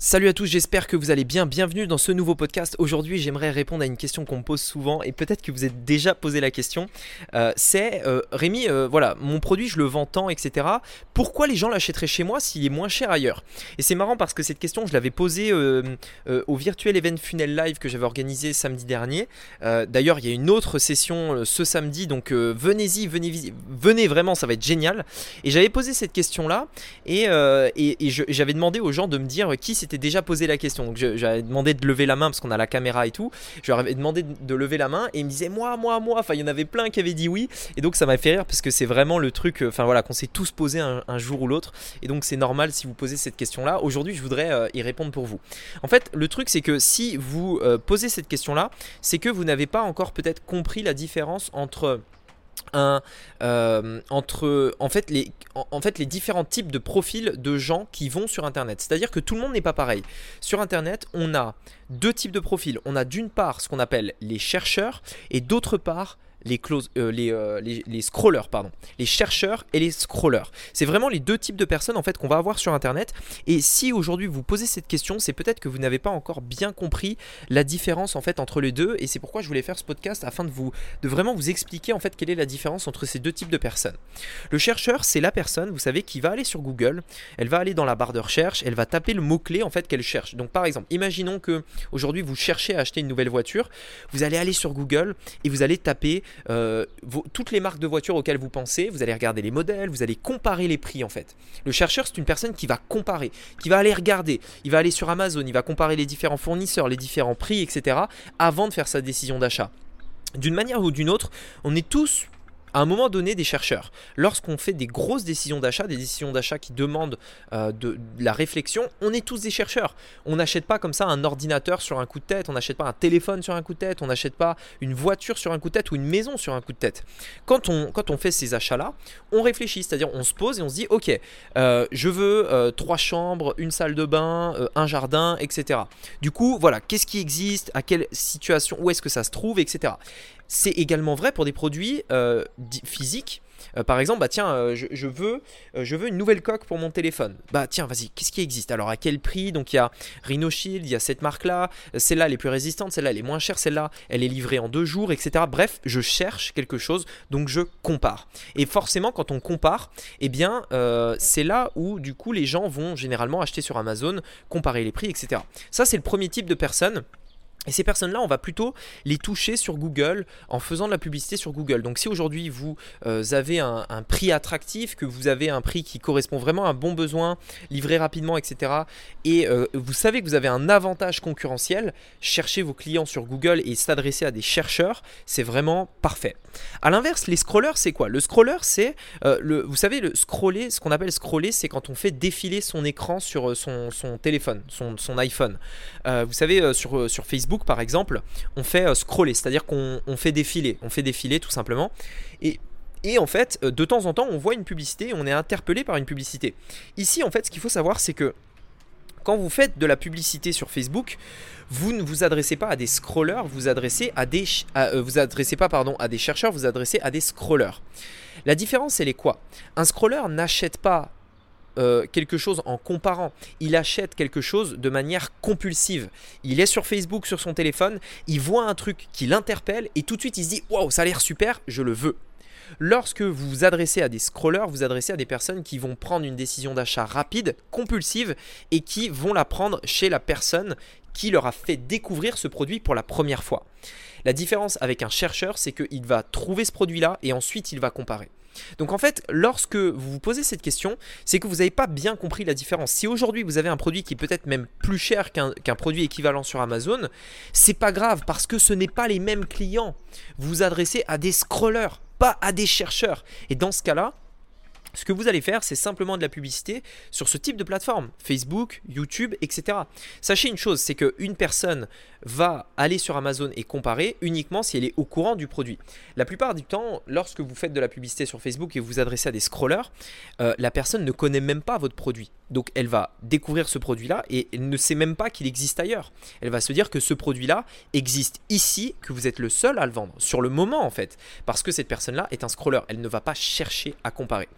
Salut à tous, j'espère que vous allez bien. Bienvenue dans ce nouveau podcast. Aujourd'hui, j'aimerais répondre à une question qu'on me pose souvent et peut-être que vous êtes déjà posé la question. Euh, c'est euh, Rémi, euh, voilà, mon produit, je le vends tant, etc. Pourquoi les gens l'achèteraient chez moi s'il est moins cher ailleurs? Et c'est marrant parce que cette question, je l'avais posée au virtuel event funnel live que j'avais organisé samedi dernier. D'ailleurs, il y a une autre session ce samedi, donc venez-y, venez, venez vraiment, ça va être génial. Et j'avais posé cette question-là et, et j'avais demandé aux gens de me dire qui c'était déjà posé la question. Donc j'avais demandé de lever la main parce qu'on a la caméra et tout. Je leur avais demandé de lever la main et ils me disaient moi, moi, moi. Enfin, il y en avait plein qui avaient dit oui. Et donc ça m'a fait rire parce que c'est vraiment le truc, enfin voilà, qu'on s'est tous posé un, jour ou l'autre. Et donc c'est normal si vous posez cette question-là. Aujourd'hui, je voudrais euh, y répondre pour vous. En fait, le truc c'est que si vous euh, posez cette question-là, c'est que vous n'avez pas encore peut-être compris la différence entre euh, entre en fait, les, en, fait les différents types de profils de gens qui vont sur Internet. C'est-à-dire que tout le monde n'est pas pareil. Sur Internet, on a deux types de profils. On a d'une part ce qu'on appelle les chercheurs et d'autre part les, euh, euh, scrollers, pardon, les chercheurs et les scrollers. C'est vraiment les deux types de personnes en fait qu'on va avoir sur Internet. Et si aujourd'hui vous posez cette question, c'est peut-être que vous n'avez pas encore bien compris la différence en fait entre les deux. Et c'est pourquoi je voulais faire ce podcast afin de vous, de vraiment vous expliquer en fait quelle est la différence entre ces deux types de personnes. Le chercheur, c'est la personne, vous savez, qui va aller sur Google, elle va aller dans la barre de recherche, elle va taper le mot clé en fait qu'elle cherche. Donc par exemple, imaginons que aujourd'hui vous cherchez à acheter une nouvelle voiture, vous allez aller sur Google et vous allez taper euh, toutes les marques de voitures auxquelles vous pensez, vous allez regarder les modèles, vous allez comparer les prix en fait. Le chercheur, c'est une personne qui va comparer, qui va aller regarder, il va aller sur Amazon, il va comparer les différents fournisseurs, les différents prix, etc. avant de faire sa décision d'achat. D'une manière ou d'une autre, on est tous à un moment donné des chercheurs. Lorsqu'on fait des grosses décisions d'achat, des décisions d'achat qui demandent euh, de, la réflexion, on est tous des chercheurs. On n'achète pas comme ça un ordinateur sur un coup de tête, on n'achète pas un téléphone sur un coup de tête, on n'achète pas une voiture sur un coup de tête ou une maison sur un coup de tête. Quand on, fait ces achats-là, on réfléchit, c'est-à-dire on se pose et on se dit, ok, euh, je veux euh, trois chambres, une salle de bain, un jardin, etc. Du coup, voilà, qu'est-ce qui existe, à quelle situation, où est-ce que ça se trouve, etc. C'est également vrai pour des produits euh, physiques. Euh, par exemple, bah tiens, euh, je, veux, je veux une nouvelle coque pour mon téléphone. Bah tiens, vas-y, qu'est-ce qui existe? Alors à quel prix? Donc il y a Rhino Shield, il y a cette marque-là, celle-là elle est plus résistante, celle-là elle est moins chère, celle-là elle est livrée en deux jours, etc. Bref, je cherche quelque chose, donc je compare. Et forcément, quand on compare, eh bien, c'est là où du coup les gens vont généralement acheter sur Amazon, comparer les prix, etc. Ça c'est le premier type de personnes et ces personnes-là, on va plutôt les toucher sur Google en faisant de la publicité sur Google. Donc si aujourd'hui vous euh, avez un, prix attractif, que vous avez un prix qui correspond vraiment à un bon besoin, livré rapidement, etc., et euh, vous savez que vous avez un avantage concurrentiel, chercher vos clients sur Google et s'adresser à des chercheurs, c'est vraiment parfait. A l'inverse, les scrollers, c'est quoi? Le scroller, c'est, euh, le, vous savez, le scroller, ce qu'on appelle scroller, c'est quand on fait défiler son écran sur son, téléphone, son, son iPhone. vous savez, sur, sur Facebook, par exemple, on fait euh, scroller, c'est-à-dire qu'on fait défiler, on fait défiler tout simplement. Et en fait, euh, de temps en temps, on voit une publicité, on est interpellé par une publicité. Ici, en fait, ce qu'il faut savoir, c'est que quand vous faites de la publicité sur Facebook, vous ne vous adressez pas à des scrollers, vous adressez à des, euh, à des chercheurs, vous adressez à des scrollers. La différence, elle est quoi? Un scroller n'achète pas euh, quelque chose en comparant. Il achète quelque chose de manière compulsive. Il est sur Facebook, sur son téléphone, il voit un truc qui l'interpelle et tout de suite il se dit Waouh, ça a l'air super, je le veux. Lorsque vous vous adressez à des scrollers, vous vous adressez à des personnes qui vont prendre une décision d'achat rapide, compulsive, et qui vont la prendre chez la personne qui leur a fait découvrir ce produit pour la première fois. La différence avec un chercheur, c'est qu'il va trouver ce produit-là et ensuite il va comparer. Donc en fait, lorsque vous vous posez cette question, c'est que vous n'avez pas bien compris la différence. Si aujourd'hui vous avez un produit qui est peut-être même plus cher qu'un produit équivalent sur Amazon, c'est pas grave parce que ce n'est pas les mêmes clients. Vous vous adressez à des scrollers, pas à des chercheurs. Et dans ce cas-là, ce que vous allez faire, c'est simplement de la publicité sur ce type de plateforme, Facebook, YouTube, etc. Sachez une chose, c'est qu'une personne va aller sur Amazon et comparer uniquement si elle est au courant du produit. La plupart du temps, lorsque vous faites de la publicité sur Facebook et vous vous adressez à des scrollers, euh, la personne ne connaît même pas votre produit. Donc elle va découvrir ce produit-là et elle ne sait même pas qu'il existe ailleurs. Elle va se dire que ce produit-là existe ici, que vous êtes le seul à le vendre, sur le moment en fait, parce que cette personne-là est un scroller. Elle ne va pas chercher à comparer.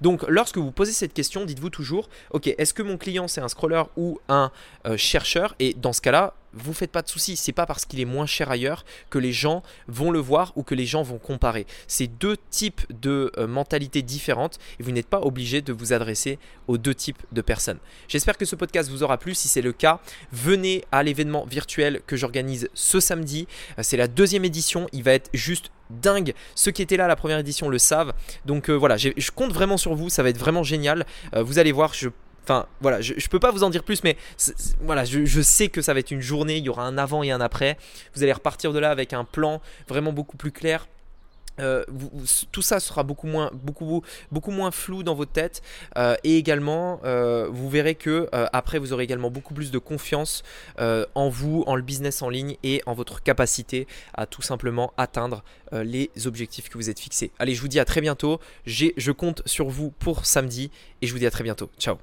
Donc lorsque vous posez cette question, dites-vous toujours, ok, est-ce que mon client c'est un scroller ou un euh, chercheur? Et dans ce cas-là, vous faites pas de soucis, c'est pas parce qu'il est moins cher ailleurs que les gens vont le voir ou que les gens vont comparer. C'est deux types de euh, mentalités différentes et vous n'êtes pas obligé de vous adresser aux deux types de personnes. J'espère que ce podcast vous aura plu. Si c'est le cas, venez à l'événement virtuel que j'organise ce samedi. Euh, c'est la deuxième édition, il va être juste dingue. Ceux qui étaient là à la première édition le savent. Donc euh, voilà, je compte vraiment sur vous, ça va être vraiment génial. vous allez voir, je Enfin, voilà, je, ne peux pas vous en dire plus, mais voilà, je, sais que ça va être une journée, il y aura un avant et un après. Vous allez repartir de là avec un plan vraiment beaucoup plus clair. Euh, tout ça sera beaucoup moins, flou dans votre tête euh, et également euh, vous verrez que après vous aurez également beaucoup plus de confiance en vous, en le business en ligne et en votre capacité à tout simplement atteindre les objectifs que vous êtes fixés. Allez, je vous dis à très bientôt. Je compte sur vous pour samedi et je vous dis à très bientôt. Ciao